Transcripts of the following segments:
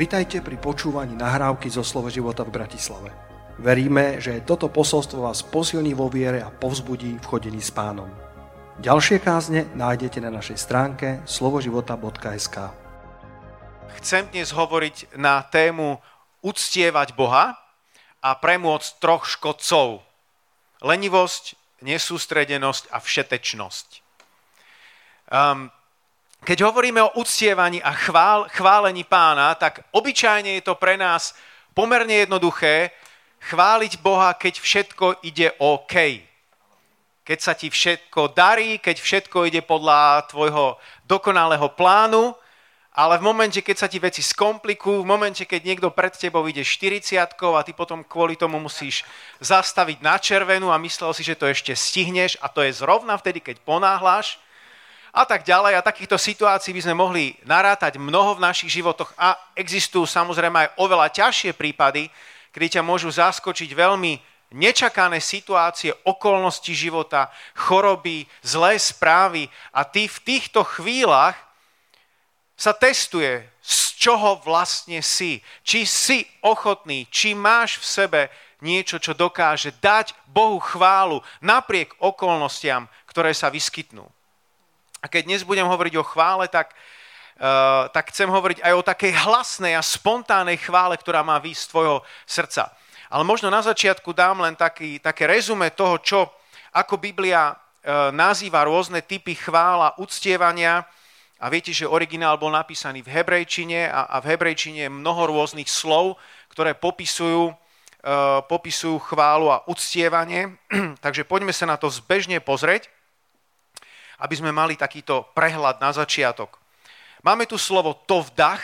Vitajte pri počúvaní nahrávky zo Slovo života v Bratislave. Veríme, že toto posolstvo vás posilní vo viere a povzbudí v chodení s pánom. Ďalšie kázne nájdete na našej stránke slovoživota.sk Chcem dnes hovoriť na tému uctievať Boha a premôcť troch škodcov. Lenivosť, nesústredenosť a všetečnosť. Um, keď hovoríme o uctievaní a chvál, chválení pána, tak obyčajne je to pre nás pomerne jednoduché chváliť Boha, keď všetko ide OK. Keď sa ti všetko darí, keď všetko ide podľa tvojho dokonalého plánu, ale v momente, keď sa ti veci skomplikujú, v momente, keď niekto pred tebou ide 40 a ty potom kvôli tomu musíš zastaviť na červenú a myslel si, že to ešte stihneš a to je zrovna vtedy, keď ponáhľaš, a tak ďalej. A takýchto situácií by sme mohli narátať mnoho v našich životoch a existujú samozrejme aj oveľa ťažšie prípady, kedy ťa môžu zaskočiť veľmi nečakané situácie, okolnosti života, choroby, zlé správy a ty v týchto chvíľach sa testuje, z čoho vlastne si. Či si ochotný, či máš v sebe niečo, čo dokáže dať Bohu chválu napriek okolnostiam, ktoré sa vyskytnú. A keď dnes budem hovoriť o chvále, tak, uh, tak chcem hovoriť aj o takej hlasnej a spontánnej chvále, ktorá má výsť z tvojho srdca. Ale možno na začiatku dám len taký, také rezume toho, čo, ako Biblia uh, nazýva rôzne typy chvála, uctievania. A viete, že originál bol napísaný v hebrejčine a, a v hebrejčine je mnoho rôznych slov, ktoré popisujú, uh, popisujú chválu a uctievanie. Takže poďme sa na to zbežne pozrieť aby sme mali takýto prehľad na začiatok. Máme tu slovo tovdach,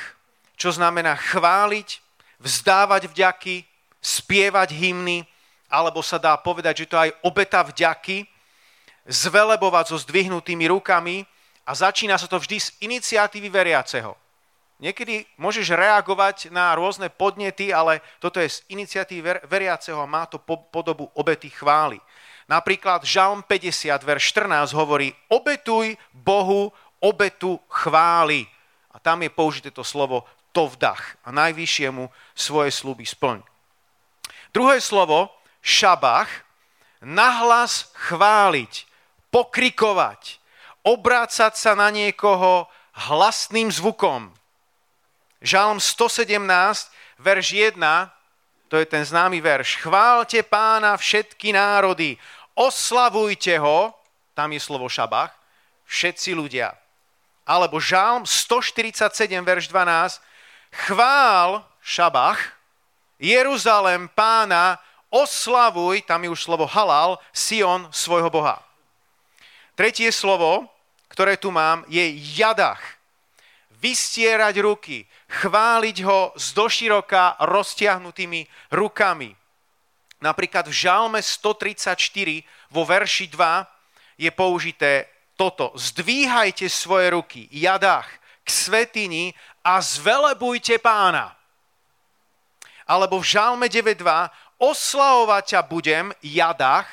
čo znamená chváliť, vzdávať vďaky, spievať hymny, alebo sa dá povedať, že to aj obeta vďaky, zvelebovať so zdvihnutými rukami a začína sa to vždy z iniciatívy veriaceho. Niekedy môžeš reagovať na rôzne podnety, ale toto je z iniciatívy veriaceho a má to podobu obety chvály. Napríklad Žalm 50, verš 14 hovorí, obetuj Bohu obetu chvály. A tam je použité to slovo tovdach a najvyššiemu svoje sluby splň. Druhé slovo, šabach, nahlas chváliť, pokrikovať, obrácať sa na niekoho hlasným zvukom. Žalm 117, verš 1, to je ten známy verš. Chválte pána všetky národy, oslavujte ho, tam je slovo šabach, všetci ľudia. Alebo Žálm 147, verš 12, chvál šabach, Jeruzalem pána, oslavuj, tam je už slovo halal, Sion svojho Boha. Tretie slovo, ktoré tu mám, je jadach. Vystierať ruky, chváliť ho z doširoka roztiahnutými rukami. Napríklad v Žalme 134 vo verši 2 je použité toto. Zdvíhajte svoje ruky, jadách, k svetini a zvelebujte pána. Alebo v Žalme 9.2 oslavovať ťa budem, jadách,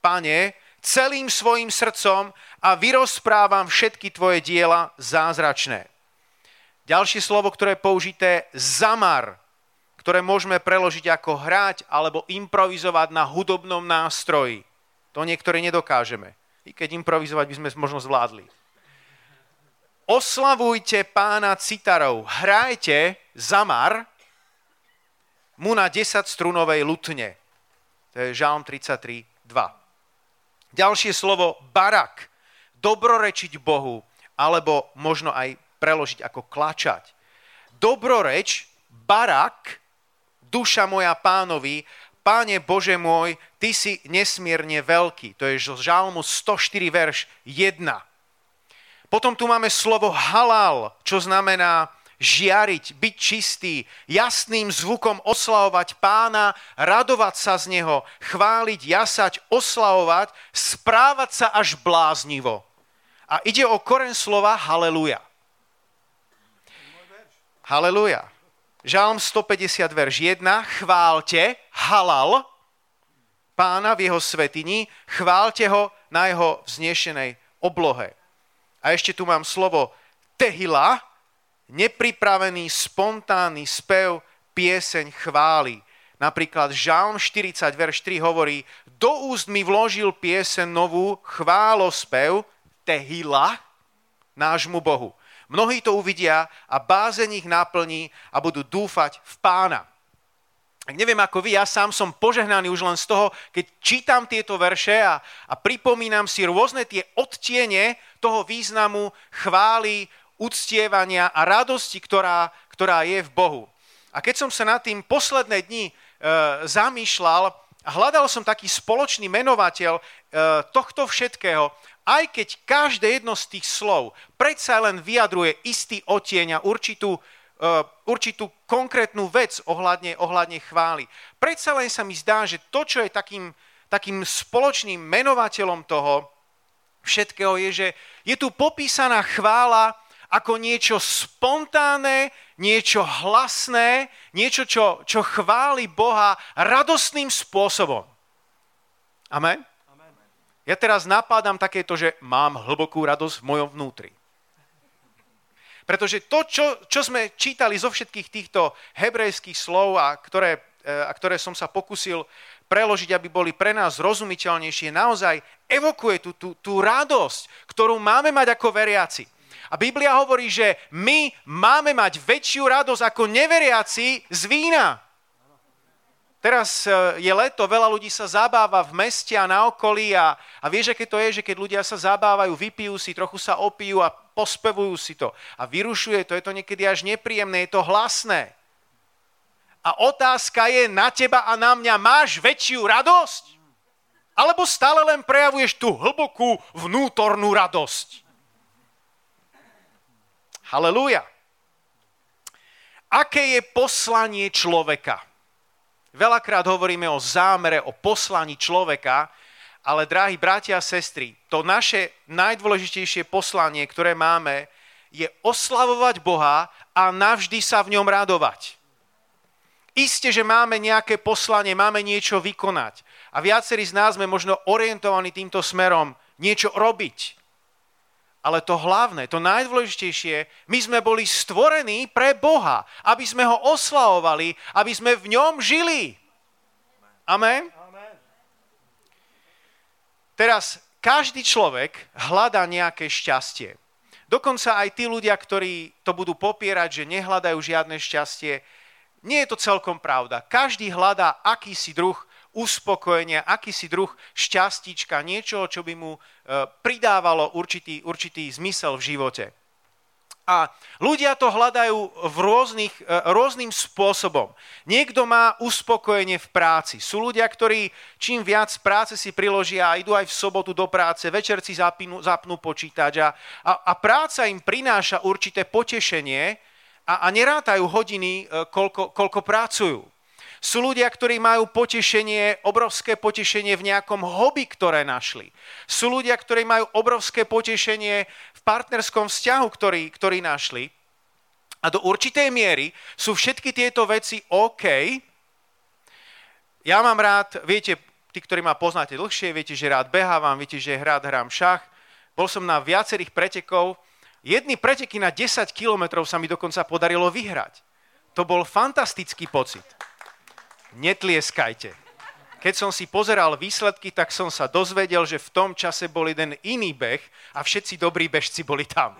pane, celým svojim srdcom a vyrozprávam všetky tvoje diela zázračné. Ďalšie slovo, ktoré je použité, zamar, ktoré môžeme preložiť ako hrať alebo improvizovať na hudobnom nástroji. To niektoré nedokážeme. I keď improvizovať by sme možno zvládli. Oslavujte pána citarov, hrajte zamar mu na 10 strunovej lutne. To je Žálm 33, 2. Ďalšie slovo barak, dobrorečiť Bohu, alebo možno aj preložiť ako klačať. Dobroreč, barak, duša moja pánovi, Páne Bože môj, Ty si nesmierne veľký. To je z Žálmu 104, verš 1. Potom tu máme slovo halal, čo znamená žiariť, byť čistý, jasným zvukom oslavovať pána, radovať sa z neho, chváliť, jasať, oslavovať, správať sa až bláznivo. A ide o koren slova haleluja. Haleluja. Žálm 150, verš 1, chválte, halal, pána v jeho svetini, chválte ho na jeho vznešenej oblohe. A ešte tu mám slovo tehila, nepripravený, spontánny spev, pieseň chvály. Napríklad Žalm 40, verš 3 hovorí, do úst mi vložil pieseň novú, chválospev, tehila, nášmu Bohu. Mnohí to uvidia a bázeň ich naplní a budú dúfať v pána. Ak neviem ako vy, ja sám som požehnaný už len z toho, keď čítam tieto verše a, a pripomínam si rôzne tie odtiene toho významu chvály, uctievania a radosti, ktorá, ktorá je v Bohu. A keď som sa nad tým posledné dni e, zamýšľal hľadal som taký spoločný menovateľ e, tohto všetkého, aj keď každé jedno z tých slov predsa len vyjadruje istý otieň a určitú, uh, určitú konkrétnu vec ohľadne, ohľadne chvály. Predsa len sa mi zdá, že to, čo je takým, takým spoločným menovateľom toho všetkého, je, že je tu popísaná chvála ako niečo spontánne, niečo hlasné, niečo, čo, čo chváli Boha radostným spôsobom. Amen? Ja teraz napádam takéto, že mám hlbokú radosť v mojom vnútri. Pretože to, čo, čo sme čítali zo všetkých týchto hebrejských slov, a ktoré, e, a ktoré som sa pokusil preložiť, aby boli pre nás rozumiteľnejšie, naozaj evokuje tú, tú, tú radosť, ktorú máme mať ako veriaci. A Biblia hovorí, že my máme mať väčšiu radosť ako neveriaci z vína. Teraz e, je leto, veľa ľudí sa zabáva v meste a na okolí a, a vieš, aké to je, že keď ľudia sa zabávajú, vypijú si, trochu sa opijú a pospevujú si to. A vyrušuje to, je to niekedy až nepríjemné, je to hlasné. A otázka je na teba a na mňa, máš väčšiu radosť? Alebo stále len prejavuješ tú hlbokú vnútornú radosť? Halelúja. Aké je poslanie človeka? Veľakrát hovoríme o zámere, o poslaní človeka, ale drahí bratia a sestry, to naše najdôležitejšie poslanie, ktoré máme, je oslavovať Boha a navždy sa v ňom radovať. Isté, že máme nejaké poslanie, máme niečo vykonať. A viacerí z nás sme možno orientovaní týmto smerom niečo robiť. Ale to hlavné, to najdôležitejšie, my sme boli stvorení pre Boha, aby sme ho oslavovali, aby sme v ňom žili. Amen? Teraz, každý človek hľadá nejaké šťastie. Dokonca aj tí ľudia, ktorí to budú popierať, že nehľadajú žiadne šťastie, nie je to celkom pravda. Každý hľadá akýsi druh uspokojenia, akýsi druh šťastíčka, niečo, čo by mu e, pridávalo určitý, určitý zmysel v živote. A ľudia to hľadajú v rôznych, e, rôznym spôsobom. Niekto má uspokojenie v práci. Sú ľudia, ktorí čím viac práce si priložia a idú aj v sobotu do práce, večer si zapnú, zapnú počítač a, a, a práca im prináša určité potešenie a, a nerátajú hodiny, e, koľko, koľko pracujú. Sú ľudia, ktorí majú potešenie, obrovské potešenie v nejakom hobby, ktoré našli. Sú ľudia, ktorí majú obrovské potešenie v partnerskom vzťahu, ktorý, ktorý našli. A do určitej miery sú všetky tieto veci OK. Ja mám rád, viete, tí, ktorí ma poznáte dlhšie, viete, že rád behávam, viete, že rád hrám šach. Bol som na viacerých pretekov. Jedny preteky na 10 kilometrov sa mi dokonca podarilo vyhrať. To bol fantastický pocit netlieskajte. Keď som si pozeral výsledky, tak som sa dozvedel, že v tom čase bol jeden iný beh a všetci dobrí bežci boli tam.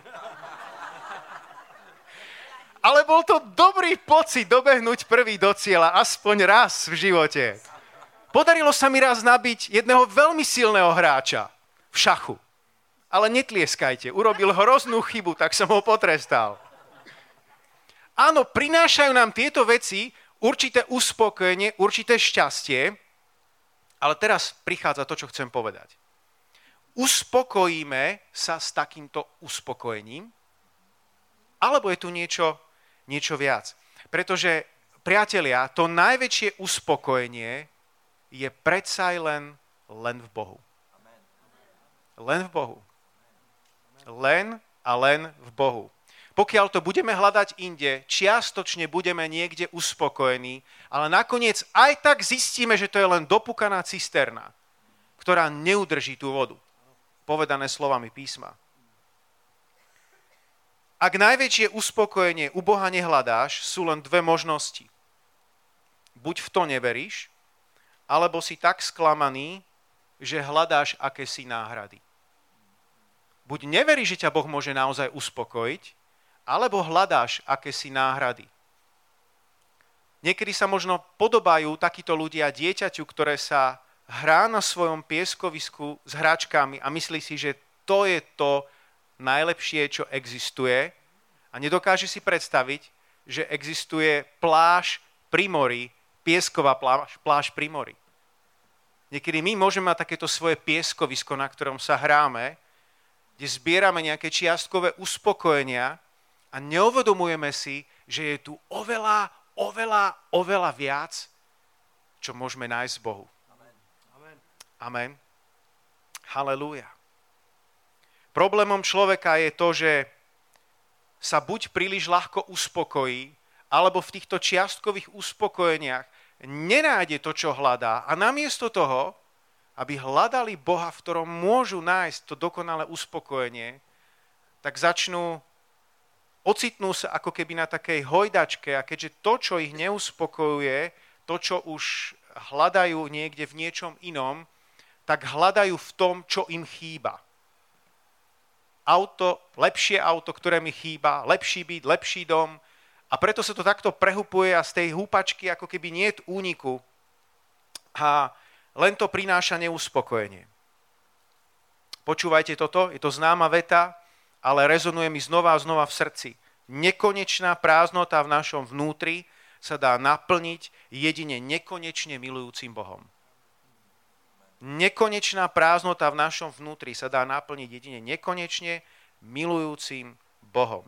Ale bol to dobrý pocit dobehnúť prvý do cieľa, aspoň raz v živote. Podarilo sa mi raz nabiť jedného veľmi silného hráča v šachu. Ale netlieskajte, urobil hroznú chybu, tak som ho potrestal. Áno, prinášajú nám tieto veci určité uspokojenie, určité šťastie, ale teraz prichádza to, čo chcem povedať. Uspokojíme sa s takýmto uspokojením, alebo je tu niečo, niečo viac. Pretože, priatelia, to najväčšie uspokojenie je predsa len, len v Bohu. Len v Bohu. Len a len v Bohu. Pokiaľ to budeme hľadať inde, čiastočne budeme niekde uspokojení, ale nakoniec aj tak zistíme, že to je len dopukaná cisterna, ktorá neudrží tú vodu. Povedané slovami písma. Ak najväčšie uspokojenie u Boha nehľadáš, sú len dve možnosti. Buď v to neveríš, alebo si tak sklamaný, že hľadáš akési náhrady. Buď neveríš, že ťa Boh môže naozaj uspokojiť, alebo hľadáš akési náhrady. Niekedy sa možno podobajú takíto ľudia dieťaťu, ktoré sa hrá na svojom pieskovisku s hráčkami a myslí si, že to je to najlepšie, čo existuje a nedokáže si predstaviť, že existuje pláž pri mori, piesková pláž, pláž pri mori. Niekedy my môžeme mať takéto svoje pieskovisko, na ktorom sa hráme, kde zbierame nejaké čiastkové uspokojenia a neuvedomujeme si, že je tu oveľa, oveľa, oveľa viac, čo môžeme nájsť v Bohu. Amen. Amen. Halelúja. Problémom človeka je to, že sa buď príliš ľahko uspokojí, alebo v týchto čiastkových uspokojeniach nenájde to, čo hľadá. A namiesto toho, aby hľadali Boha, v ktorom môžu nájsť to dokonalé uspokojenie, tak začnú ocitnú sa ako keby na takej hojdačke a keďže to, čo ich neuspokojuje, to, čo už hľadajú niekde v niečom inom, tak hľadajú v tom, čo im chýba. Auto, lepšie auto, ktoré mi chýba, lepší byt, lepší dom. A preto sa to takto prehupuje a z tej húpačky ako keby nie je úniku. A len to prináša neuspokojenie. Počúvajte toto, je to známa veta, ale rezonuje mi znova a znova v srdci. Nekonečná prázdnota v našom vnútri sa dá naplniť jedine nekonečne milujúcim Bohom. Nekonečná prázdnota v našom vnútri sa dá naplniť jedine nekonečne milujúcim Bohom.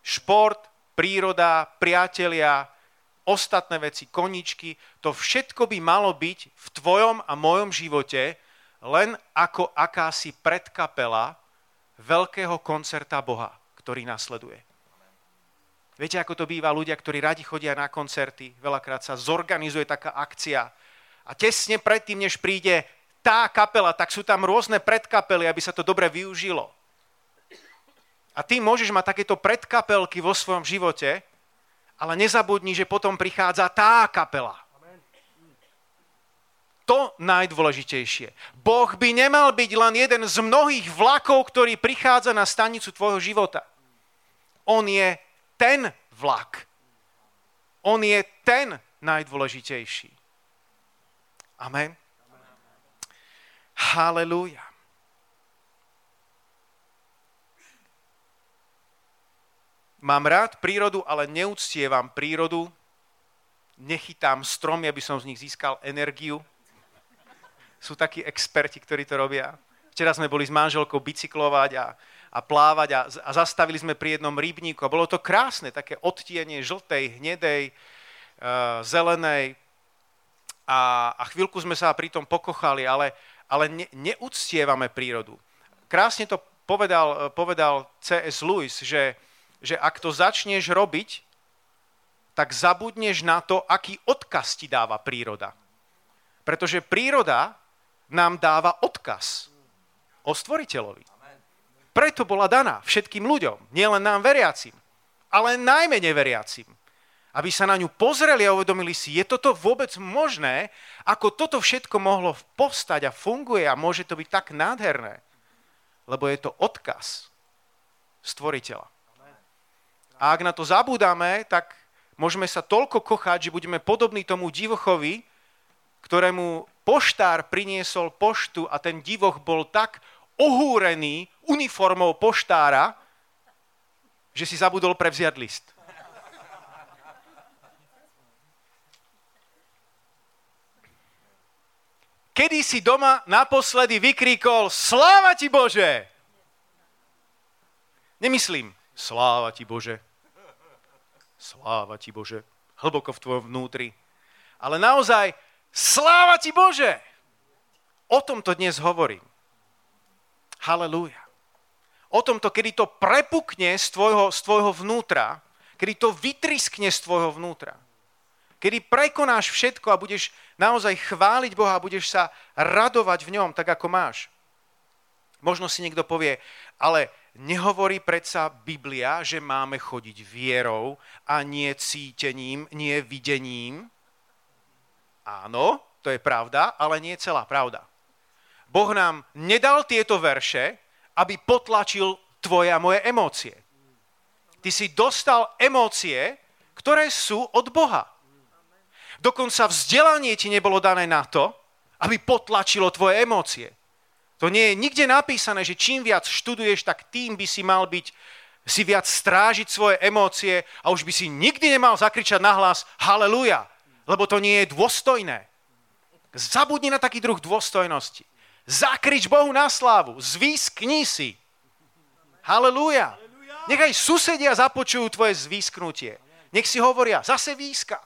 Šport, príroda, priatelia, ostatné veci, koničky, to všetko by malo byť v tvojom a mojom živote len ako akási predkapela veľkého koncerta Boha, ktorý nasleduje. Viete, ako to býva ľudia, ktorí radi chodia na koncerty, veľakrát sa zorganizuje taká akcia a tesne predtým, než príde tá kapela, tak sú tam rôzne predkapely, aby sa to dobre využilo. A ty môžeš mať takéto predkapelky vo svojom živote, ale nezabudni, že potom prichádza tá kapela to najdôležitejšie. Boh by nemal byť len jeden z mnohých vlakov, ktorý prichádza na stanicu tvojho života. On je ten vlak. On je ten najdôležitejší. Amen. Halelúja. Mám rád prírodu, ale neúctievam prírodu. Nechytám stromy, aby som z nich získal energiu sú takí experti, ktorí to robia. Včera sme boli s manželkou bicyklovať a, a plávať a, a zastavili sme pri jednom rybníku a bolo to krásne, také odtienie žltej, hnedej, uh, zelenej a, a chvíľku sme sa pri tom pokochali, ale, ale ne, neúctievame prírodu. Krásne to povedal, povedal C.S. Lewis, že, že ak to začneš robiť, tak zabudneš na to, aký odkaz ti dáva príroda. Pretože príroda nám dáva odkaz o stvoriteľovi. Preto bola daná všetkým ľuďom, nielen nám veriacim, ale najmä neveriacim. Aby sa na ňu pozreli a uvedomili si, je toto vôbec možné, ako toto všetko mohlo povstať a funguje a môže to byť tak nádherné. Lebo je to odkaz stvoriteľa. A ak na to zabúdame, tak môžeme sa toľko kochať, že budeme podobní tomu divochovi, ktorému poštár priniesol poštu a ten divoch bol tak ohúrený uniformou poštára, že si zabudol prevziať list. Kedy si doma naposledy vykríkol Sláva ti Bože! Nemyslím, sláva ti Bože. Sláva ti Bože. Hlboko v tvojom vnútri. Ale naozaj, Sláva ti Bože! O tomto dnes hovorím. Halelúja. O tomto, kedy to prepukne z tvojho, z tvojho vnútra, kedy to vytriskne z tvojho vnútra. Kedy prekonáš všetko a budeš naozaj chváliť Boha a budeš sa radovať v ňom, tak ako máš. Možno si niekto povie, ale nehovorí predsa Biblia, že máme chodiť vierou a nie cítením, nie videním? Áno, to je pravda, ale nie celá pravda. Boh nám nedal tieto verše, aby potlačil tvoje a moje emócie. Ty si dostal emócie, ktoré sú od Boha. Dokonca vzdelanie ti nebolo dané na to, aby potlačilo tvoje emócie. To nie je nikde napísané, že čím viac študuješ, tak tým by si mal byť, si viac strážiť svoje emócie a už by si nikdy nemal zakričať nahlas haleluja, lebo to nie je dôstojné. Zabudni na taký druh dôstojnosti. Zakrič Bohu na slávu, zvýskni si. Halelúja. Nechaj susedia započujú tvoje zvýsknutie. Nech si hovoria, zase výska.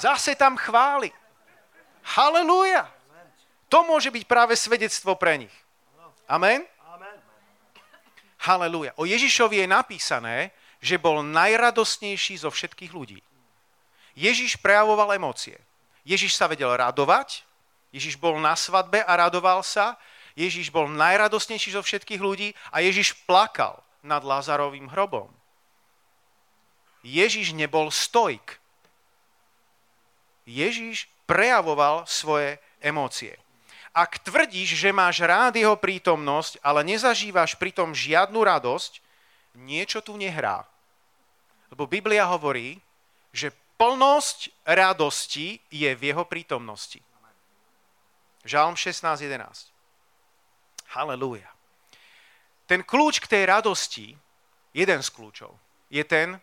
Zase tam chváli. Halelúja. To môže byť práve svedectvo pre nich. Amen? Halelúja. O Ježišovi je napísané, že bol najradostnejší zo všetkých ľudí. Ježiš prejavoval emócie. Ježiš sa vedel radovať, Ježiš bol na svadbe a radoval sa, Ježiš bol najradostnejší zo všetkých ľudí a Ježiš plakal nad Lázarovým hrobom. Ježiš nebol stojk. Ježiš prejavoval svoje emócie. Ak tvrdíš, že máš rád jeho prítomnosť, ale nezažívaš pritom žiadnu radosť, niečo tu nehrá. Lebo Biblia hovorí, že plnosť radosti je v jeho prítomnosti. Žalm 16.11. Halelúja. Ten kľúč k tej radosti, jeden z kľúčov, je ten,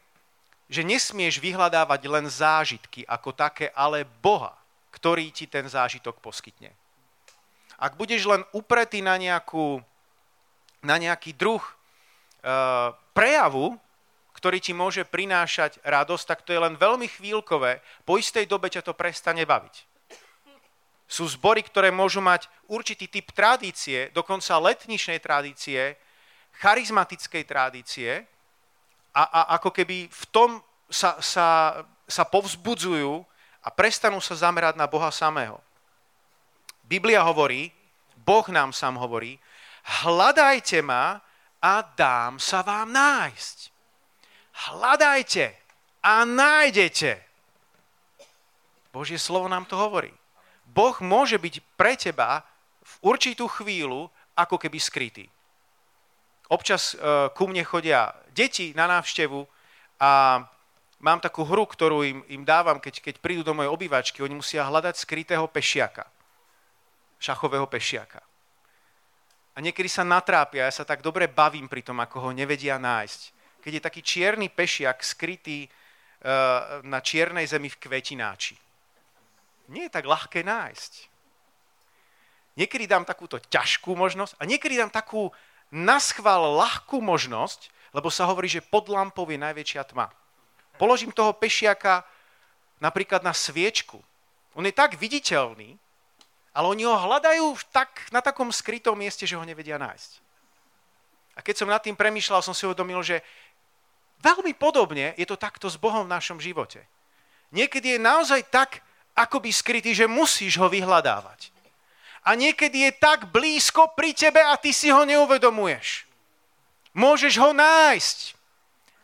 že nesmieš vyhľadávať len zážitky ako také, ale Boha, ktorý ti ten zážitok poskytne. Ak budeš len upretý na, nejakú, na nejaký druh e, prejavu, ktorý ti môže prinášať radosť, tak to je len veľmi chvíľkové. Po istej dobe ťa to prestane baviť. Sú zbory, ktoré môžu mať určitý typ tradície, dokonca letničnej tradície, charizmatickej tradície a, a ako keby v tom sa, sa, sa povzbudzujú a prestanú sa zamerať na Boha samého. Biblia hovorí, Boh nám sám hovorí, hľadajte ma a dám sa vám nájsť. Hľadajte a nájdete. Božie slovo nám to hovorí. Boh môže byť pre teba v určitú chvíľu ako keby skrytý. Občas uh, ku mne chodia deti na návštevu a mám takú hru, ktorú im, im dávam, keď, keď prídu do mojej obývačky. Oni musia hľadať skrytého pešiaka šachového pešiaka. A niekedy sa natrápia, ja sa tak dobre bavím pri tom, ako ho nevedia nájsť. Keď je taký čierny pešiak skrytý uh, na čiernej zemi v kvetináči. Nie je tak ľahké nájsť. Niekedy dám takúto ťažkú možnosť a niekedy dám takú naschvál ľahkú možnosť, lebo sa hovorí, že pod lampou je najväčšia tma. Položím toho pešiaka napríklad na sviečku. On je tak viditeľný, ale oni ho hľadajú tak, na takom skrytom mieste, že ho nevedia nájsť. A keď som nad tým premýšľal, som si uvedomil, že veľmi podobne je to takto s Bohom v našom živote. Niekedy je naozaj tak akoby skrytý, že musíš ho vyhľadávať. A niekedy je tak blízko pri tebe a ty si ho neuvedomuješ. Môžeš ho nájsť.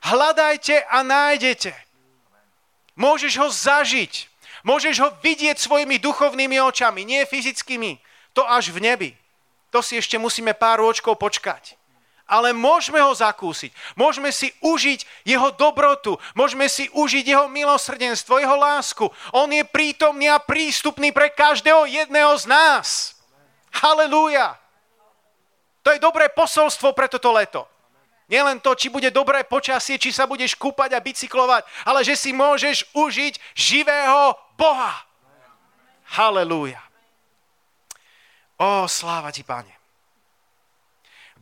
Hľadajte a nájdete. Môžeš ho zažiť. Môžeš ho vidieť svojimi duchovnými očami, nie fyzickými. To až v nebi. To si ešte musíme pár ročkov počkať. Ale môžeme ho zakúsiť. Môžeme si užiť jeho dobrotu. Môžeme si užiť jeho milosrdenstvo, jeho lásku. On je prítomný a prístupný pre každého jedného z nás. Halelúja. To je dobré posolstvo pre toto leto. Nielen to, či bude dobré počasie, či sa budeš kúpať a bicyklovať, ale že si môžeš užiť živého Boha. Halelúja. Ó, sláva ti, Pane.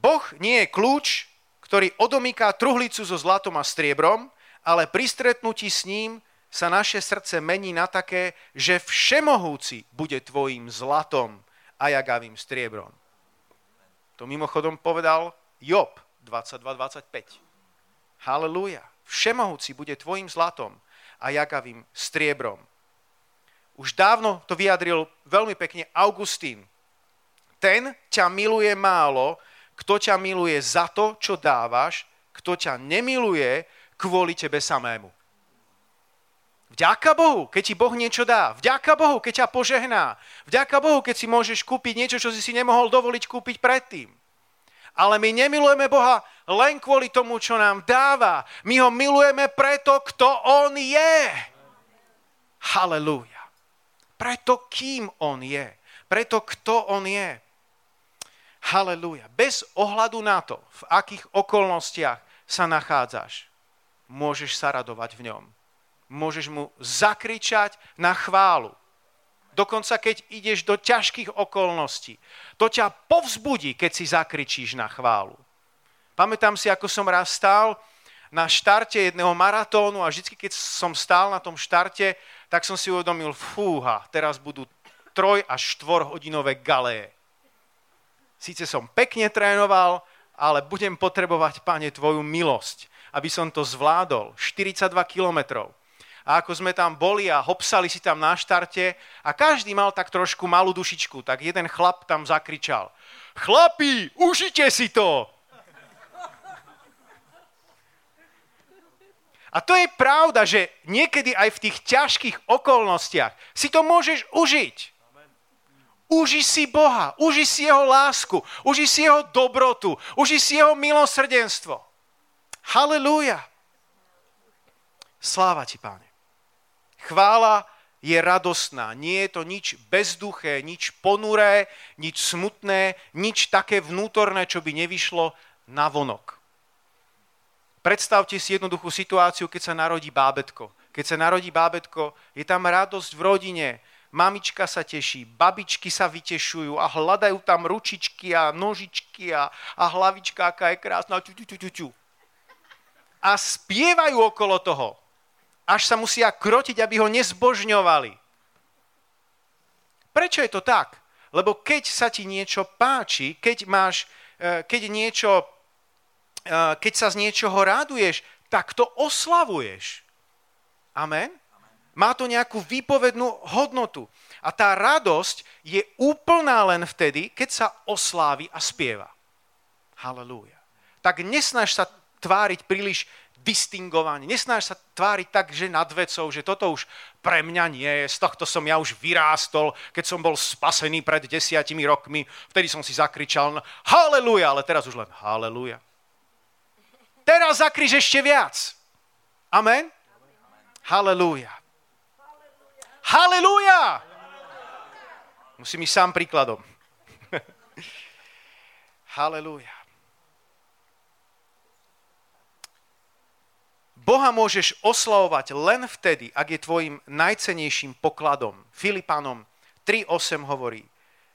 Boh nie je kľúč, ktorý odomýka truhlicu so zlatom a striebrom, ale pri stretnutí s ním sa naše srdce mení na také, že všemohúci bude tvojim zlatom a jagavým striebrom. To mimochodom povedal Job 22.25. Halelúja. Všemohúci bude tvojim zlatom a jagavým striebrom. Už dávno to vyjadril veľmi pekne Augustín. Ten ťa miluje málo, kto ťa miluje za to, čo dávaš, kto ťa nemiluje kvôli tebe samému. Vďaka Bohu, keď ti Boh niečo dá. Vďaka Bohu, keď ťa požehná. Vďaka Bohu, keď si môžeš kúpiť niečo, čo si si nemohol dovoliť kúpiť predtým. Ale my nemilujeme Boha len kvôli tomu, čo nám dáva. My ho milujeme preto, kto On je. Halelúja. Preto, kým On je. Preto, kto On je. Halelúja. Bez ohľadu na to, v akých okolnostiach sa nachádzaš, môžeš sa radovať v ňom môžeš mu zakričať na chválu. Dokonca keď ideš do ťažkých okolností. To ťa povzbudí, keď si zakričíš na chválu. Pamätám si, ako som raz stál na štarte jedného maratónu a vždy, keď som stál na tom štarte, tak som si uvedomil, fúha, teraz budú troj až hodinové galéje. Síce som pekne trénoval, ale budem potrebovať, pane, tvoju milosť, aby som to zvládol. 42 kilometrov a ako sme tam boli a hopsali si tam na štarte a každý mal tak trošku malú dušičku, tak jeden chlap tam zakričal. Chlapi, užite si to! A to je pravda, že niekedy aj v tých ťažkých okolnostiach si to môžeš užiť. Uži si Boha, uži si Jeho lásku, uži si Jeho dobrotu, uži si Jeho milosrdenstvo. Halelúja. Sláva ti, páne. Chvála je radostná. Nie je to nič bezduché, nič ponuré, nič smutné, nič také vnútorné, čo by nevyšlo na vonok. Predstavte si jednoduchú situáciu, keď sa narodí bábetko. Keď sa narodí bábetko, je tam radosť v rodine, mamička sa teší, babičky sa vytešujú a hľadajú tam ručičky a nožičky a, a hlavička, aká je krásna. A spievajú okolo toho až sa musia krotiť, aby ho nezbožňovali. Prečo je to tak? Lebo keď sa ti niečo páči, keď, máš, e, keď, niečo, e, keď sa z niečoho ráduješ, tak to oslavuješ. Amen? Má to nejakú výpovednú hodnotu. A tá radosť je úplná len vtedy, keď sa oslávi a spieva. Halelúja. Tak nesnaž sa tváriť príliš distingovanie. Nesnáš sa tváriť tak, že nad vecou, že toto už pre mňa nie je, z tohto som ja už vyrástol, keď som bol spasený pred desiatimi rokmi, vtedy som si zakričal haleluja, ale teraz už len haleluja. Teraz zakriž ešte viac. Amen? Haleluja. Haleluja! Musím ísť sám príkladom. Haleluja. Boha môžeš oslavovať len vtedy, ak je tvojim najcenejším pokladom. Filipanom 3.8 hovorí,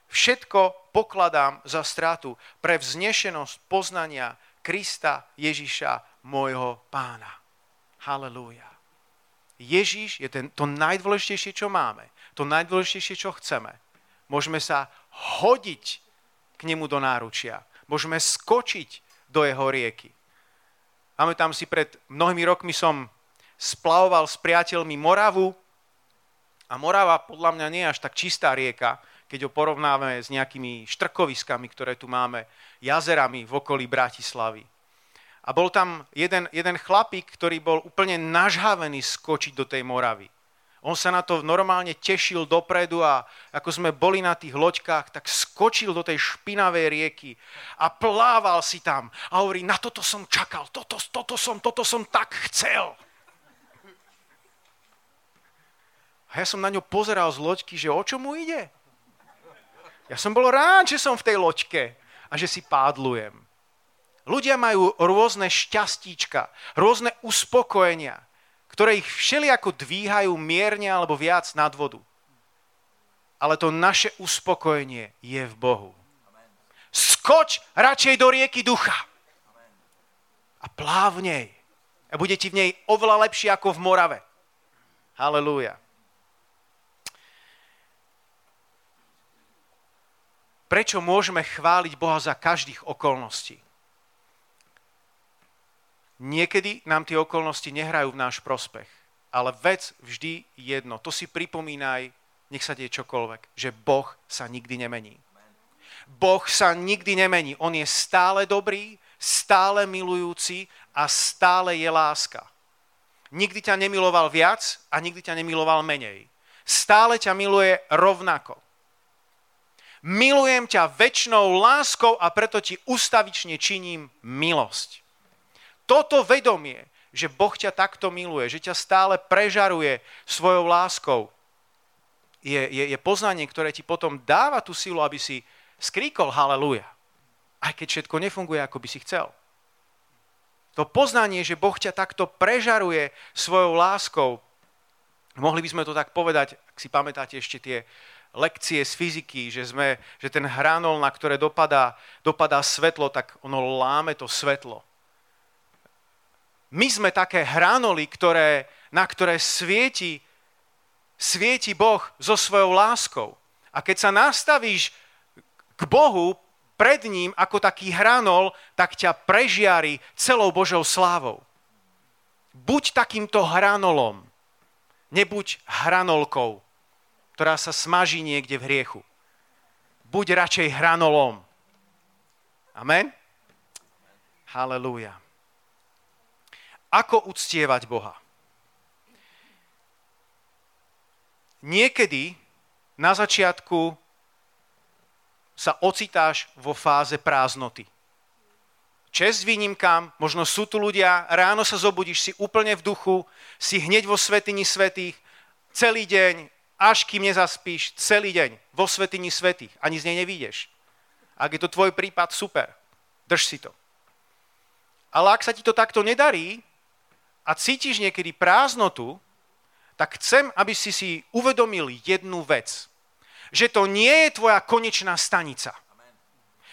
všetko pokladám za stratu pre vznešenosť poznania Krista Ježiša, môjho pána. Halelúja. Ježiš je ten, to najdôležitejšie, čo máme. To najdôležitejšie, čo chceme. Môžeme sa hodiť k nemu do náručia. Môžeme skočiť do jeho rieky. Pamätám si, pred mnohými rokmi som splavoval s priateľmi Moravu a Morava podľa mňa nie je až tak čistá rieka, keď ho porovnáme s nejakými štrkoviskami, ktoré tu máme, jazerami v okolí Bratislavy. A bol tam jeden, jeden chlapík, ktorý bol úplne nažhavený skočiť do tej Moravy. On sa na to normálne tešil dopredu a ako sme boli na tých loďkách, tak skočil do tej špinavej rieky a plával si tam. A hovorí, na toto som čakal, toto, toto, som, toto som tak chcel. A ja som na ňo pozeral z loďky, že o čo ide? Ja som bol rád, že som v tej loďke a že si pádlujem. Ľudia majú rôzne šťastíčka, rôzne uspokojenia ktoré ich všelijako dvíhajú mierne alebo viac nad vodu. Ale to naše uspokojenie je v Bohu. Skoč radšej do rieky ducha. A pláv v nej. A bude ti v nej oveľa lepšie ako v Morave. Halelúja. Prečo môžeme chváliť Boha za každých okolností? Niekedy nám tie okolnosti nehrajú v náš prospech, ale vec vždy jedno. To si pripomínaj, nech sa deje čokoľvek, že Boh sa nikdy nemení. Boh sa nikdy nemení. On je stále dobrý, stále milujúci a stále je láska. Nikdy ťa nemiloval viac a nikdy ťa nemiloval menej. Stále ťa miluje rovnako. Milujem ťa väčšnou láskou a preto ti ustavične činím milosť. Toto vedomie, že Boh ťa takto miluje, že ťa stále prežaruje svojou láskou, je, je, je poznanie, ktoré ti potom dáva tú silu, aby si skríkol haleluja. Aj keď všetko nefunguje, ako by si chcel. To poznanie, že Boh ťa takto prežaruje svojou láskou, mohli by sme to tak povedať, ak si pamätáte ešte tie lekcie z fyziky, že, sme, že ten hranol, na ktoré dopadá, dopadá svetlo, tak ono láme to svetlo. My sme také hranoly, ktoré, na ktoré svieti, svieti Boh so svojou láskou. A keď sa nastavíš k Bohu pred ním ako taký hranol, tak ťa prežiari celou Božou slávou. Buď takýmto hranolom, nebuď hranolkou, ktorá sa smaží niekde v hriechu. Buď radšej hranolom. Amen? Halelúja. Ako uctievať Boha? Niekedy na začiatku sa ocitáš vo fáze prázdnoty. Čest výnimkám, možno sú tu ľudia, ráno sa zobudíš, si úplne v duchu, si hneď vo svetini svetých, celý deň, až kým nezaspíš, celý deň vo svetini svetých. Ani z nej nevídeš. Ak je to tvoj prípad, super. Drž si to. Ale ak sa ti to takto nedarí a cítiš niekedy prázdnotu, tak chcem, aby si si uvedomil jednu vec že to nie je tvoja konečná stanica.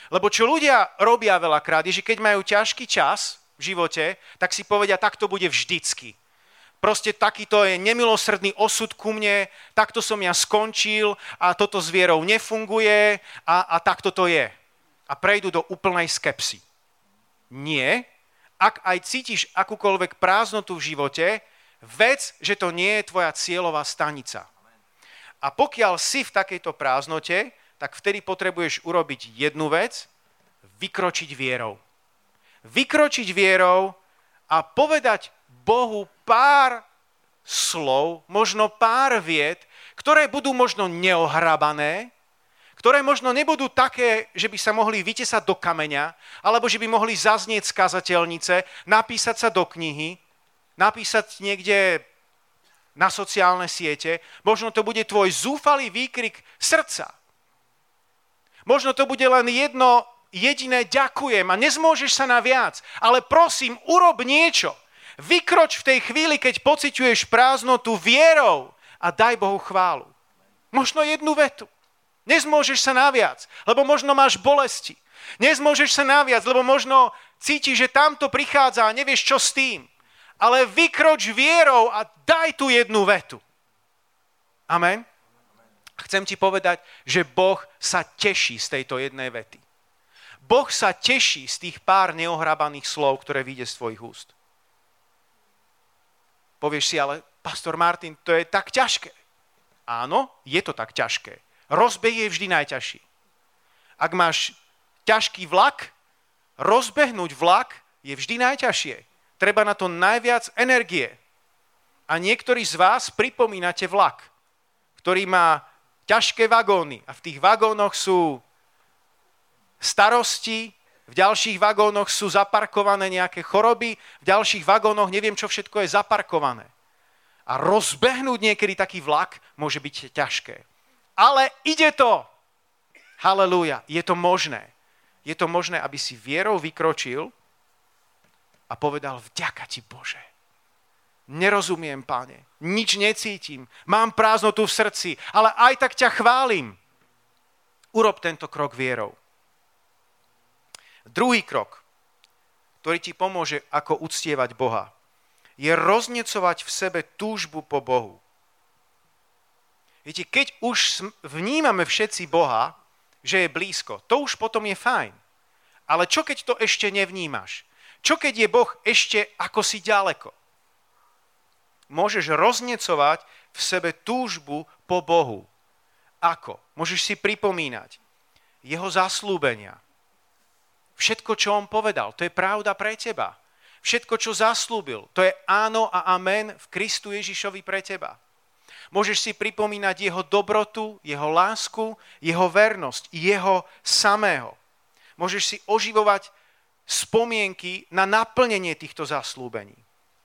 Lebo čo ľudia robia veľakrát, je, že keď majú ťažký čas v živote, tak si povedia, tak to bude vždycky. Proste takýto je nemilosrdný osud ku mne, takto som ja skončil a toto s vierou nefunguje a, a takto to je. A prejdú do úplnej skepsy. Nie. Ak aj cítiš akúkoľvek prázdnotu v živote, vec, že to nie je tvoja cieľová stanica. A pokiaľ si v takejto prázdnote, tak vtedy potrebuješ urobiť jednu vec, vykročiť vierou. Vykročiť vierou a povedať Bohu pár slov, možno pár vied, ktoré budú možno neohrabané, ktoré možno nebudú také, že by sa mohli vytesať do kameňa, alebo že by mohli zaznieť z kazateľnice, napísať sa do knihy, napísať niekde na sociálne siete, možno to bude tvoj zúfalý výkrik srdca. Možno to bude len jedno jediné ďakujem a nezmôžeš sa na viac, ale prosím, urob niečo. Vykroč v tej chvíli, keď pociťuješ prázdnotu vierou a daj Bohu chválu. Možno jednu vetu. Nezmôžeš sa naviac, lebo možno máš bolesti. Nezmôžeš sa naviac, lebo možno cítiš, že tamto prichádza a nevieš, čo s tým ale vykroč vierou a daj tu jednu vetu. Amen. Chcem ti povedať, že Boh sa teší z tejto jednej vety. Boh sa teší z tých pár neohrabaných slov, ktoré vyjde z tvojich úst. Povieš si, ale pastor Martin, to je tak ťažké. Áno, je to tak ťažké. Rozbeh je vždy najťažší. Ak máš ťažký vlak, rozbehnúť vlak je vždy najťažšie treba na to najviac energie. A niektorí z vás pripomínate vlak, ktorý má ťažké vagóny a v tých vagónoch sú starosti, v ďalších vagónoch sú zaparkované nejaké choroby, v ďalších vagónoch neviem, čo všetko je zaparkované. A rozbehnúť niekedy taký vlak môže byť ťažké. Ale ide to! Halelúja, je to možné. Je to možné, aby si vierou vykročil a povedal, vďaka ti Bože. Nerozumiem, páne, nič necítim, mám prázdnotu v srdci, ale aj tak ťa chválim. Urob tento krok vierou. Druhý krok, ktorý ti pomôže, ako uctievať Boha, je roznecovať v sebe túžbu po Bohu. Viete, keď už vnímame všetci Boha, že je blízko, to už potom je fajn. Ale čo keď to ešte nevnímaš? Čo keď je Boh ešte ako si ďaleko? Môžeš roznecovať v sebe túžbu po Bohu. Ako? Môžeš si pripomínať. jeho zaslúbenia. Všetko, čo on povedal, to je pravda pre teba. Všetko, čo zaslúbil, to je áno a amen v Kristu Ježišovi pre teba. Môžeš si pripomínať jeho dobrotu, jeho lásku, jeho vernosť, jeho samého. Môžeš si oživovať spomienky na naplnenie týchto zaslúbení.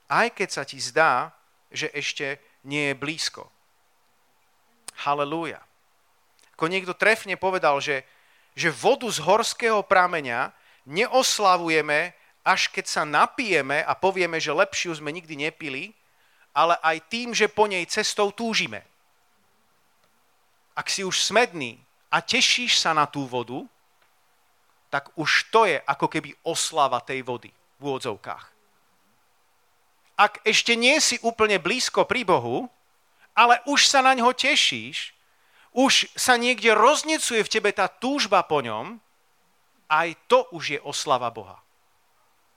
Aj keď sa ti zdá, že ešte nie je blízko. Halelúja. Ako niekto trefne povedal, že, že vodu z horského prameňa neoslavujeme, až keď sa napijeme a povieme, že lepšiu sme nikdy nepili, ale aj tým, že po nej cestou túžime. Ak si už smedný a tešíš sa na tú vodu, tak už to je ako keby oslava tej vody v úvodzovkách. Ak ešte nie si úplne blízko pri Bohu, ale už sa na ňo tešíš, už sa niekde roznecuje v tebe tá túžba po ňom, aj to už je oslava Boha.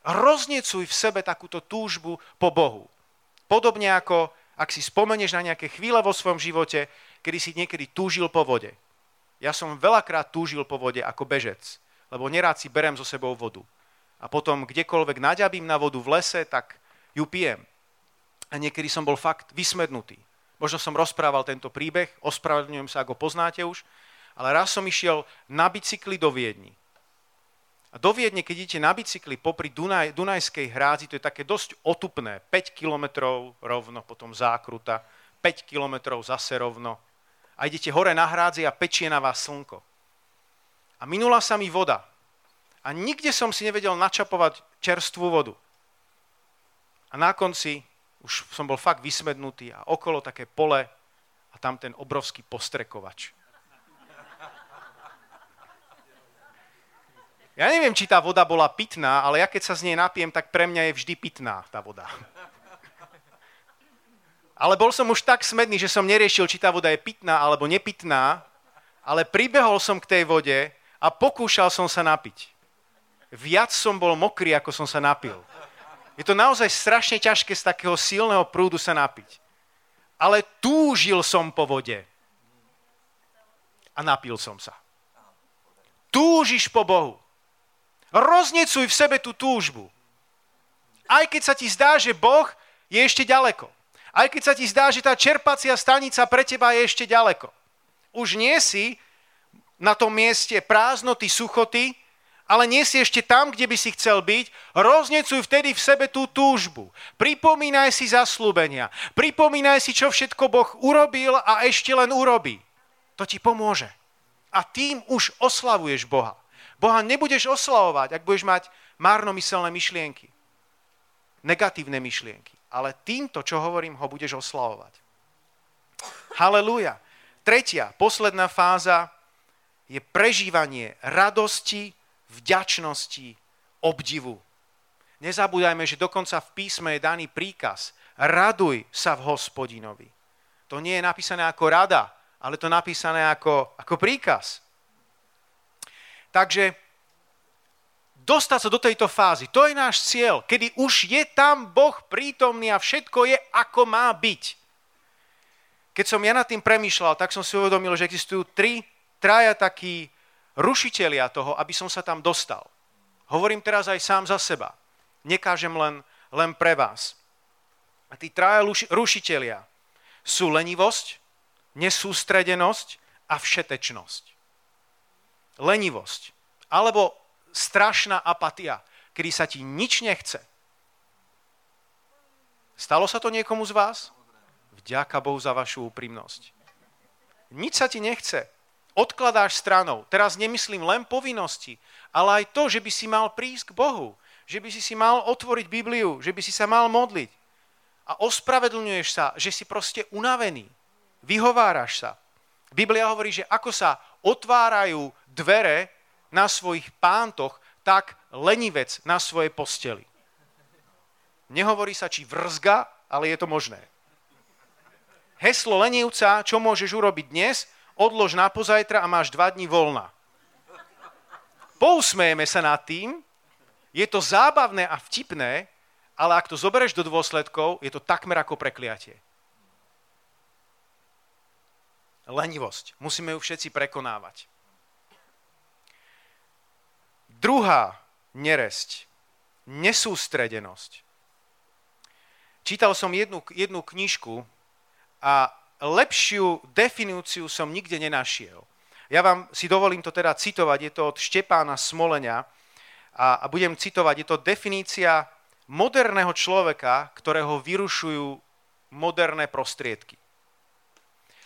Roznecuj v sebe takúto túžbu po Bohu. Podobne ako, ak si spomenieš na nejaké chvíle vo svojom živote, kedy si niekedy túžil po vode. Ja som veľakrát túžil po vode ako bežec, lebo nerád si berem so sebou vodu. A potom kdekoľvek naďabím na vodu v lese, tak ju pijem. A niekedy som bol fakt vysmednutý. Možno som rozprával tento príbeh, ospravedlňujem sa, ako poznáte už, ale raz som išiel na bicykli do Viedni. A do Viedne, keď idete na bicykli popri Dunaj, Dunajskej hrádzi, to je také dosť otupné. 5 kilometrov rovno, potom zákruta, 5 kilometrov zase rovno. A idete hore na hrádzi a pečie na vás slnko. A minula sa mi voda. A nikde som si nevedel načapovať čerstvú vodu. A na konci už som bol fakt vysmednutý a okolo také pole a tam ten obrovský postrekovač. Ja neviem, či tá voda bola pitná, ale ja keď sa z nej napijem, tak pre mňa je vždy pitná tá voda. Ale bol som už tak smedný, že som neriešil, či tá voda je pitná alebo nepitná, ale pribehol som k tej vode a pokúšal som sa napiť. Viac som bol mokrý, ako som sa napil. Je to naozaj strašne ťažké z takého silného prúdu sa napiť. Ale túžil som po vode. A napil som sa. Túžiš po Bohu. Roznecuj v sebe tú túžbu. Aj keď sa ti zdá, že Boh je ešte ďaleko. Aj keď sa ti zdá, že tá čerpacia stanica pre teba je ešte ďaleko. Už nie si na tom mieste prázdnoty, suchoty, ale nie si ešte tam, kde by si chcel byť, roznecuj vtedy v sebe tú túžbu. Pripomínaj si zaslúbenia. Pripomínaj si, čo všetko Boh urobil a ešte len urobí. To ti pomôže. A tým už oslavuješ Boha. Boha nebudeš oslavovať, ak budeš mať márnomyselné myšlienky. Negatívne myšlienky. Ale týmto, čo hovorím, ho budeš oslavovať. Halelúja. Tretia, posledná fáza je prežívanie radosti, vďačnosti, obdivu. Nezabúdajme, že dokonca v písme je daný príkaz. Raduj sa v hospodinovi. To nie je napísané ako rada, ale to napísané ako, ako príkaz. Takže dostať sa do tejto fázy, to je náš cieľ, kedy už je tam Boh prítomný a všetko je, ako má byť. Keď som ja nad tým premýšľal, tak som si uvedomil, že existujú tri, traja takí rušitelia toho, aby som sa tam dostal. Hovorím teraz aj sám za seba. Nekážem len, len pre vás. A tí traja rušitelia sú lenivosť, nesústredenosť a všetečnosť lenivosť alebo strašná apatia, kedy sa ti nič nechce. Stalo sa to niekomu z vás? Vďaka Bohu za vašu úprimnosť. Nič sa ti nechce. Odkladáš stranou. Teraz nemyslím len povinnosti, ale aj to, že by si mal prísť k Bohu. Že by si si mal otvoriť Bibliu, že by si sa mal modliť. A ospravedlňuješ sa, že si proste unavený. Vyhováraš sa. Biblia hovorí, že ako sa otvárajú dvere na svojich pántoch, tak lenivec na svojej posteli. Nehovorí sa, či vrzga, ale je to možné. Heslo lenivca, čo môžeš urobiť dnes, odlož na pozajtra a máš dva dní voľna. Pousmejeme sa nad tým, je to zábavné a vtipné, ale ak to zoberieš do dôsledkov, je to takmer ako prekliatie. Lenivosť. Musíme ju všetci prekonávať. Druhá neresť, nesústredenosť. Čítal som jednu, jednu knižku a lepšiu definíciu som nikde nenašiel. Ja vám si dovolím to teda citovať, je to od Štepána Smolenia a, a budem citovať, je to definícia moderného človeka, ktorého vyrušujú moderné prostriedky.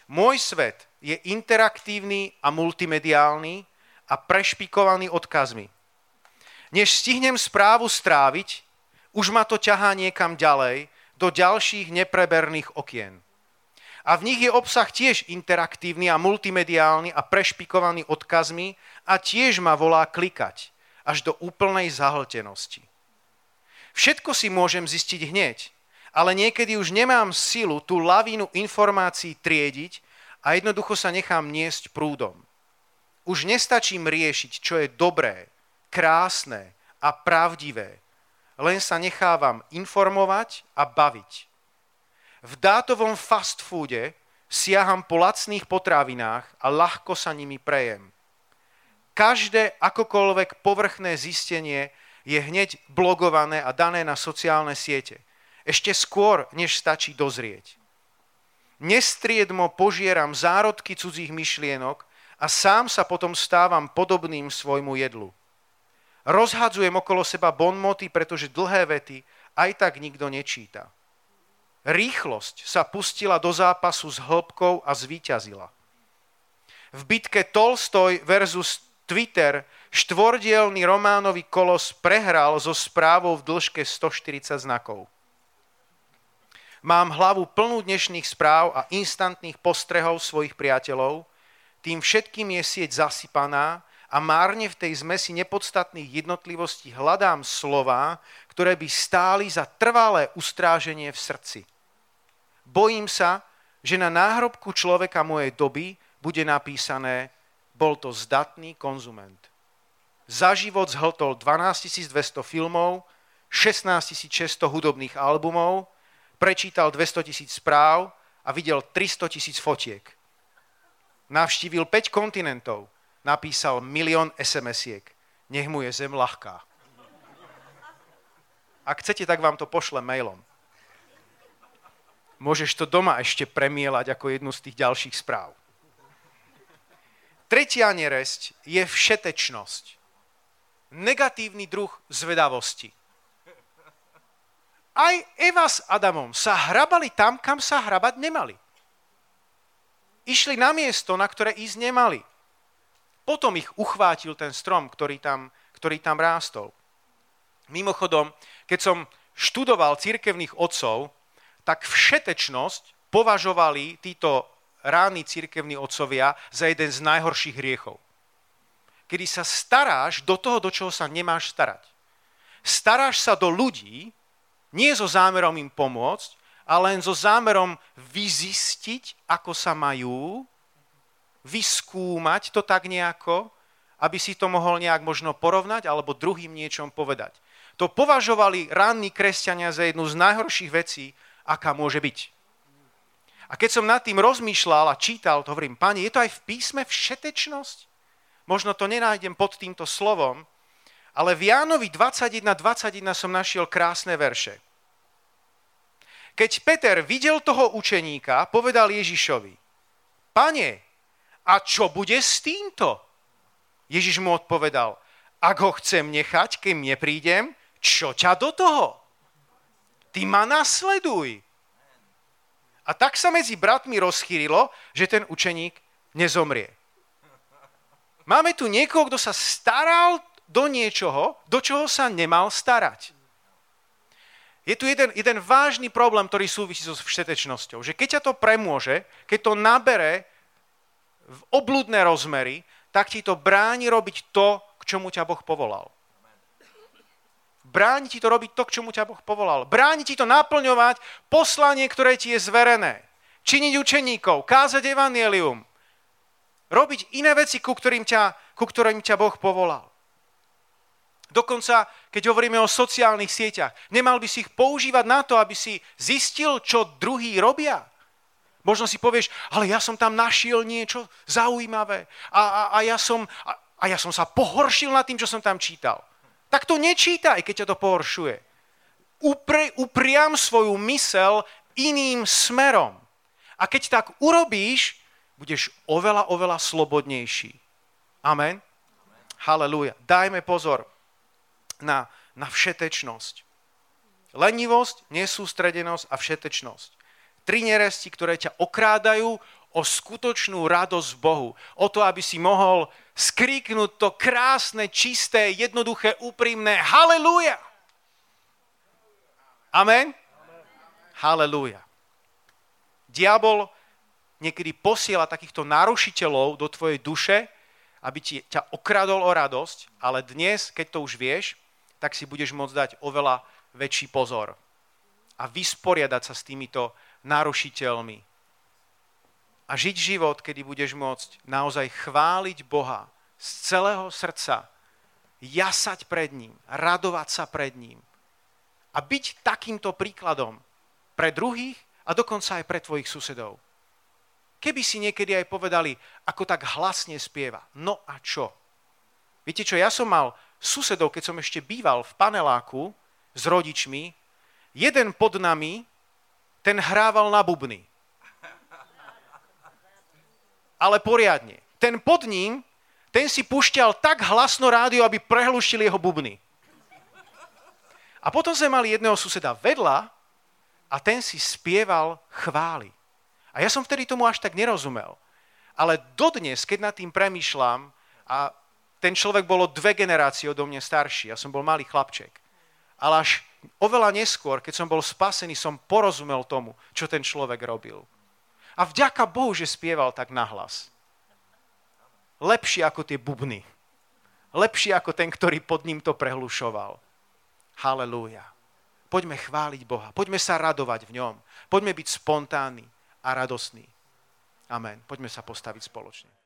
Môj svet je interaktívny a multimediálny a prešpikovaný odkazmi. Než stihnem správu stráviť, už ma to ťahá niekam ďalej, do ďalších nepreberných okien. A v nich je obsah tiež interaktívny a multimediálny a prešpikovaný odkazmi a tiež ma volá klikať až do úplnej zahltenosti. Všetko si môžem zistiť hneď, ale niekedy už nemám silu tú lavínu informácií triediť a jednoducho sa nechám niesť prúdom. Už nestačím riešiť, čo je dobré, krásne a pravdivé. Len sa nechávam informovať a baviť. V dátovom fast foode siaham po lacných potravinách a ľahko sa nimi prejem. Každé akokoľvek povrchné zistenie je hneď blogované a dané na sociálne siete. Ešte skôr, než stačí dozrieť. Nestriedmo požieram zárodky cudzích myšlienok a sám sa potom stávam podobným svojmu jedlu. Rozhadzujem okolo seba bonmoty, pretože dlhé vety aj tak nikto nečíta. Rýchlosť sa pustila do zápasu s hĺbkou a zvíťazila. V bitke Tolstoj versus Twitter štvordielný románový kolos prehral so správou v dĺžke 140 znakov. Mám hlavu plnú dnešných správ a instantných postrehov svojich priateľov, tým všetkým je sieť zasypaná a márne v tej zmesi nepodstatných jednotlivostí hľadám slova, ktoré by stáli za trvalé ustráženie v srdci. Bojím sa, že na náhrobku človeka mojej doby bude napísané, bol to zdatný konzument. Za život zhltol 12 200 filmov, 16 600 hudobných albumov, prečítal 200 tisíc správ a videl 300 tisíc fotiek. Navštívil 5 kontinentov, napísal milión SMS-iek. Nech mu je zem ľahká. Ak chcete, tak vám to pošle mailom. Môžeš to doma ešte premielať ako jednu z tých ďalších správ. Tretia neresť je všetečnosť. Negatívny druh zvedavosti. Aj Eva s Adamom sa hrabali tam, kam sa hrabať nemali. Išli na miesto, na ktoré ísť nemali. Potom ich uchvátil ten strom, ktorý tam, ktorý tam rástol. Mimochodom, keď som študoval církevných otcov, tak všetečnosť považovali títo ráni církevní otcovia za jeden z najhorších hriechov. Kedy sa staráš do toho, do čoho sa nemáš starať. Staráš sa do ľudí, nie so zámerom im pomôcť, ale len so zámerom vyzistiť, ako sa majú vyskúmať to tak nejako, aby si to mohol nejak možno porovnať alebo druhým niečom povedať. To považovali ranní kresťania za jednu z najhorších vecí, aká môže byť. A keď som nad tým rozmýšľal a čítal, to hovorím, pani, je to aj v písme všetečnosť? Možno to nenájdem pod týmto slovom, ale v Jánovi 21.21 21 som našiel krásne verše. Keď Peter videl toho učeníka, povedal Ježišovi, pane, a čo bude s týmto? Ježiš mu odpovedal, ak ho chcem nechať, kým neprídem, čo ťa do toho? Ty ma nasleduj. A tak sa medzi bratmi rozchýrilo, že ten učeník nezomrie. Máme tu niekoho, kto sa staral do niečoho, do čoho sa nemal starať. Je tu jeden, jeden vážny problém, ktorý súvisí so všetečnosťou. Že keď ťa to premôže, keď to nabere v obludné rozmery, tak ti to bráni robiť to, k čomu ťa Boh povolal. Bráni ti to robiť to, k čomu ťa Boh povolal. Bráni ti to naplňovať poslanie, ktoré ti je zverené. Činiť učeníkov, kázať evanielium. Robiť iné veci, ku ktorým ťa, ku ktorým ťa Boh povolal. Dokonca, keď hovoríme o sociálnych sieťach, nemal by si ich používať na to, aby si zistil, čo druhí robia. Možno si povieš, ale ja som tam našiel niečo zaujímavé a, a, a ja som... A, A ja som sa pohoršil nad tým, čo som tam čítal. Tak to nečítaj, keď ťa to pohoršuje. Upri, upriam svoju mysel iným smerom. A keď tak urobíš, budeš oveľa, oveľa slobodnejší. Amen. Halelúja. Dajme pozor na, na všetečnosť. Lenivosť, nesústredenosť a všetečnosť. Tri neresti, ktoré ťa okrádajú o skutočnú radosť Bohu. O to, aby si mohol skríknuť to krásne, čisté, jednoduché, úprimné Halelúja. Amen? Halelúja. Diabol niekedy posiela takýchto narušiteľov do tvojej duše, aby ti, ťa okradol o radosť, ale dnes, keď to už vieš, tak si budeš môcť dať oveľa väčší pozor a vysporiadať sa s týmito narušiteľmi. A žiť život, kedy budeš môcť naozaj chváliť Boha z celého srdca, jasať pred ním, radovať sa pred ním a byť takýmto príkladom pre druhých a dokonca aj pre tvojich susedov. Keby si niekedy aj povedali, ako tak hlasne spieva. No a čo? Viete čo, ja som mal susedov, keď som ešte býval v paneláku s rodičmi, jeden pod nami, ten hrával na bubny. Ale poriadne. Ten pod ním, ten si pušťal tak hlasno rádio, aby prehlušili jeho bubny. A potom sme mali jedného suseda vedľa a ten si spieval chvály. A ja som vtedy tomu až tak nerozumel. Ale dodnes, keď nad tým premýšľam, a ten človek bolo dve generácie odo mňa starší, ja som bol malý chlapček. Ale až oveľa neskôr, keď som bol spasený, som porozumel tomu, čo ten človek robil. A vďaka Bohu, že spieval tak nahlas. Lepšie ako tie bubny. Lepšie ako ten, ktorý pod ním to prehlušoval. Halelúja. Poďme chváliť Boha. Poďme sa radovať v ňom. Poďme byť spontánni a radosný. Amen. Poďme sa postaviť spoločne.